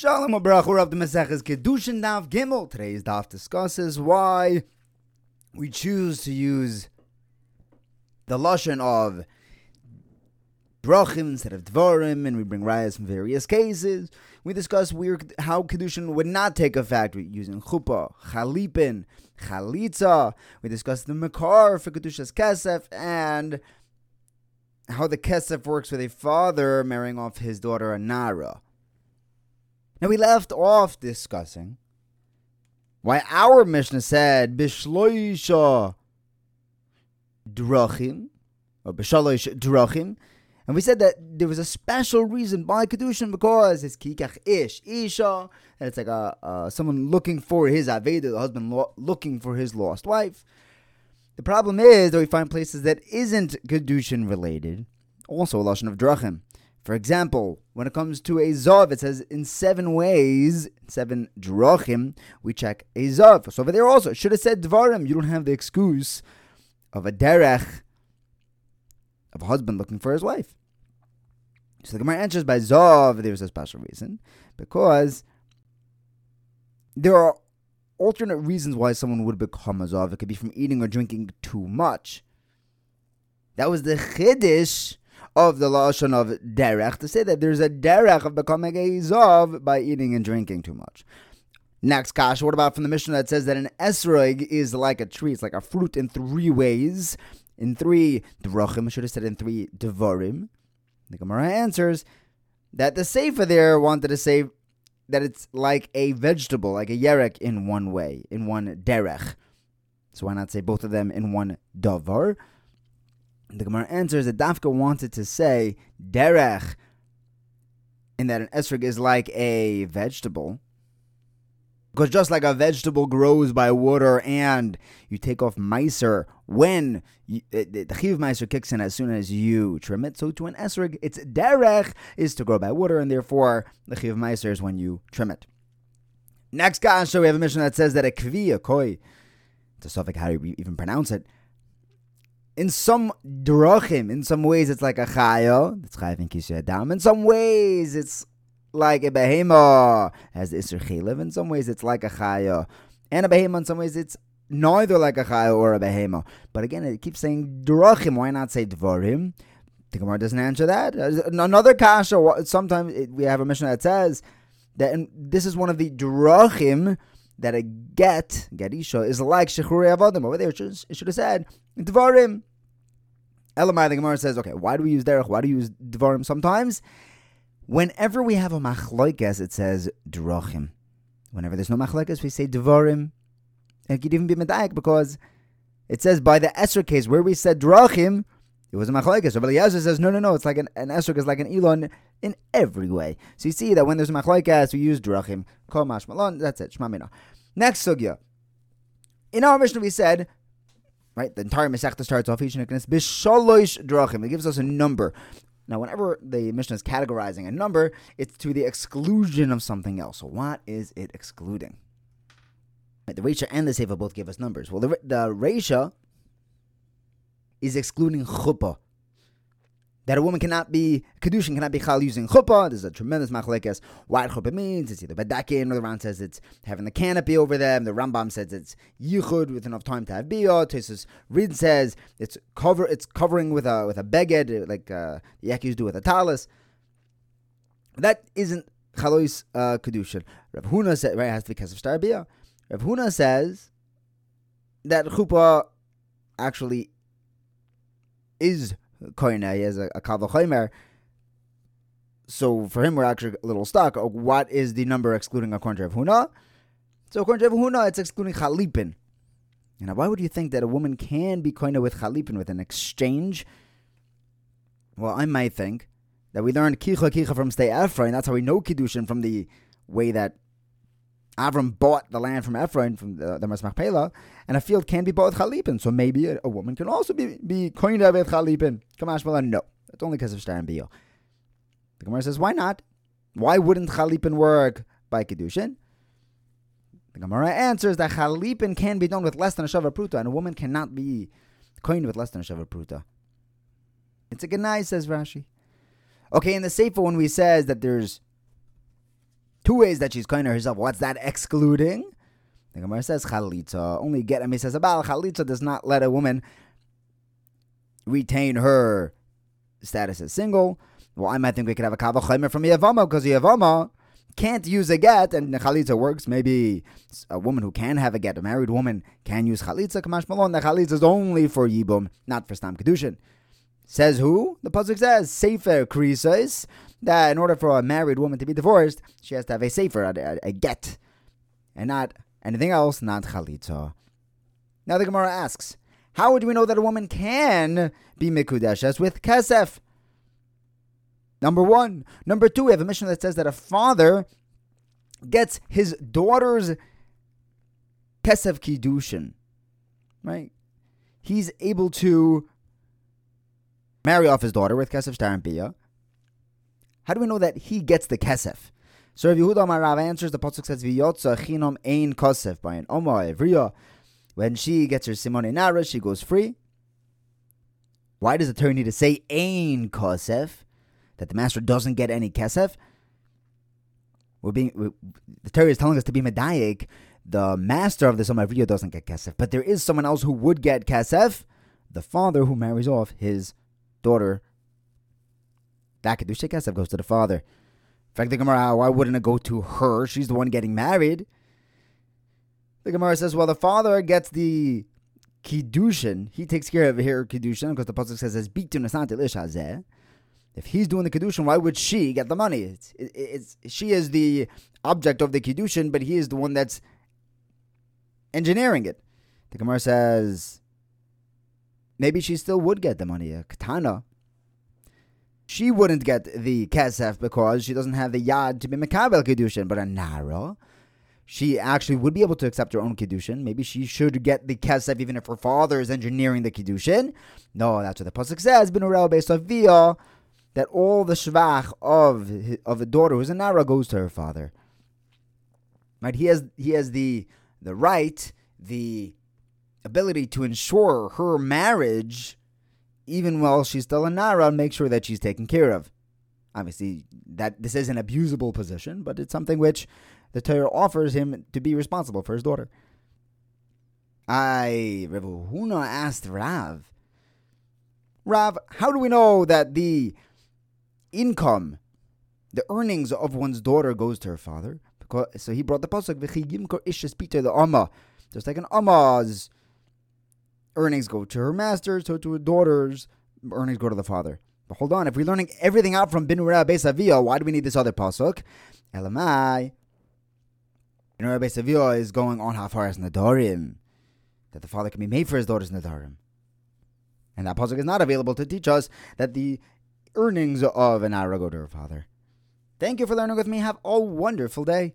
Shalom Abracha of the Maseches Kedushin Daf Gimel. Today's daf discusses why we choose to use the lashon of drachim instead of dvarim, and we bring rayas from various cases. We discuss how kedushin would not take effect using chuppah, chalipin, chalitza. We discuss the makar for kedushas kesef and how the kesef works with a father marrying off his daughter Anara. Now we left off discussing why our Mishnah said bishloisha drachim or bishloish drachim, and we said that there was a special reason by kedushin because it's kikach ish isha, and it's like a uh, someone looking for his aveda, the husband lo- looking for his lost wife. The problem is that we find places that isn't kedushin related, also a lashon of drachim. For example, when it comes to a Zav, it says in seven ways, seven drachim, we check a Zav. So over there also, should have said Dvarim. You don't have the excuse of a derech, of a husband looking for his wife. So the Gemara answers by Zav, there's a special reason, because there are alternate reasons why someone would become a Zav. It could be from eating or drinking too much. That was the Chiddush of the lashon of derech to say that there's a derech of becoming a zav by eating and drinking too much. Next, Kash, what about from the Mishnah that says that an esrog is like a tree, it's like a fruit in three ways, in three drachim, I should have said in three devarim. The Gemara answers that the Seifa there wanted to say that it's like a vegetable, like a yerek in one way, in one derech. So why not say both of them in one davar? The Gemara answers that Dafka wanted to say derech, in that an esrog is like a vegetable. Because just like a vegetable grows by water and you take off miser when you, uh, the chiv miser kicks in as soon as you trim it, so to an esrog, its derech is to grow by water, and therefore the chiv miser is when you trim it. Next kasha, we have a mission that says that a kvi, a koi, it's a suffix, how do you even pronounce it? In some drachim, in some ways it's like a chaya, it's chayav in adam. In some ways it's like a behema, has the isur chilev. In some ways it's like a chaya, and a behema. In some ways it's neither like a chaya or a behema. But again, it keeps saying drachim. Why not say dvarim? The Gemara doesn't answer that. Another kasha. Sometimes we have a mission that says that this is one of the drachim that a get, getisha, is like shechure avodim. Over there, it should, it should have said dvarim. Elamai, the Gemara says, okay, why do we use derech? Why do we use dvarim sometimes? Whenever we have a machloikas, it says drachim. Whenever there's no machloikas, we say dvarim. It could even be medayik because it says by the Esra case where we said drachim, it was a machloikas. So Eliezer says, no, no, no, it's like an, an Esra is like an elon in every way. So you see that when there's a machloikas, we use drachim. Kol mashmalon, that's it. Shmamina. Next sugya. In our mission, we said Right? The entire Masechta starts off each b'shalosh drachim. It gives us a number. Now, whenever the Mishnah is categorizing a number, it's to the exclusion of something else. So, what is it excluding? Right, the Reisha and the Seifa both give us numbers. Well, the, the is excluding chuppah that a woman cannot be kedushin cannot be chal using chuppah. There's a tremendous machlekes. What chuppah means? It's either bedakin or the Ran says it's having the canopy over them. The Rambam says it's yichud with enough time to have biyah. Tesis Rid says it's cover it's covering with a with a beged like uh, the Yakis do with a talis. That isn't chalois uh, kedushin. Rav Huna said right has to be because of star biyah. Rav Huna says that chuppah actually is koine, he has a, a kavachomer. So for him, we're actually a little stuck. What is the number excluding a Rav Huna? So according to Huna, it's excluding chalipin. Now, why would you think that a woman can be koine with chalipin with an exchange? Well, I might think that we learned kicha kicha from stay and That's how we know kiddushin from the way that Avram bought the land from Efron, from the, the Machpelah, and a field can be bought with Chalipin. So maybe a, a, woman can also be, be coined with Chalipin. Kamashmala, no. That's only because of Shtar and. The Gemara says, why not? Why wouldn't Chalipin work by Kedushin? The Gemara answers that Chalipin can be done with less than a Shava Pruta, and a woman cannot be coined with less than a Shava Pruta. It's a Ganai, says Rashi. Okay, in the Seifa, when we says that there's Two ways that she's of herself. What's that excluding? The Gemara says chalitza. Only get him. He says about chalitza does not let a woman retain her status as single. Well, I might think we could have a kavachaymer from Yavama because Yavama can't use a get and chalitza works. Maybe a woman who can have a get, a married woman, can use chalitza. Kamash malon. The chalitza is only for yibum, not for stam kedushin. Says who? The pasuk says sefer krisas that in order for a married woman to be divorced, she has to have a sefer, a, a, a get, and not anything else, not chalitza. Now the Gemara asks, how would we know that a woman can be mikudeshes with kesef? Number one. Number two, we have a mission that says that a father gets his daughter's kesef kiddushin. Right? He's able to marry off his daughter with kesef shtarim How do we know that he gets the kesef? So Rav Yehuda Marav answers, the Pasuk says, V'yotza chinom ein kosef, by an Oma Evriya. When she gets her Simone Nara, she goes free. Why does the Torah need to say ein kosef? that the master doesn't get any kesef. We're being we, the Torah is telling us to be medayik. The master of the Somavriya doesn't get kesef, but there is someone else who would get kesef. The father who marries off his daughter. That kesef goes to the father. In fact, the Gemara, why wouldn't it go to her? She's the one getting married. The Gemara says, well, the father gets the kiddushin. He takes care of her kiddushin because the pasuk says, "As bitun if he's doing the Kiddushin, why would she get the money? It's, it, it's, she is the object of the Kiddushin, but he is the one that's engineering it. The Gemara says, maybe she still would get the money. A katana. She wouldn't get the kesef because she doesn't have the yad to be mekabel kiddushin, but a nara, she actually would be able to accept her own kiddushin. Maybe she should get the kesef even if her father is engineering the kiddushin. No, that's what the pasuk says. Binurel based off via that all the shvach of of a daughter who's a nara goes to her father. Right? He has he has the the right, the ability to ensure her marriage, even while she's still a nara, make sure that she's taken care of. Obviously, that this is an abusable position, but it's something which the Torah offers him to be responsible for his daughter. I Rav Huna asked Rav, Rav, how do we know that the income, the earnings of one's daughter goes to her father. Because, so he brought the pasuk v'chiyimkor ishes pita the amma, just like an amma's earnings go to her master, so to her daughter's earnings go to the father. But hold on, if we're learning everything out from Binura Besavia, why do we need this other pasuk? Elamai. Binura Besavia is going on half in the Nadarim, that the father can be made for his daughter's Nadarim. And that pasuk is not available to teach us that the earnings of an Arago to her father. Thank you for learning with me. Have a wonderful day.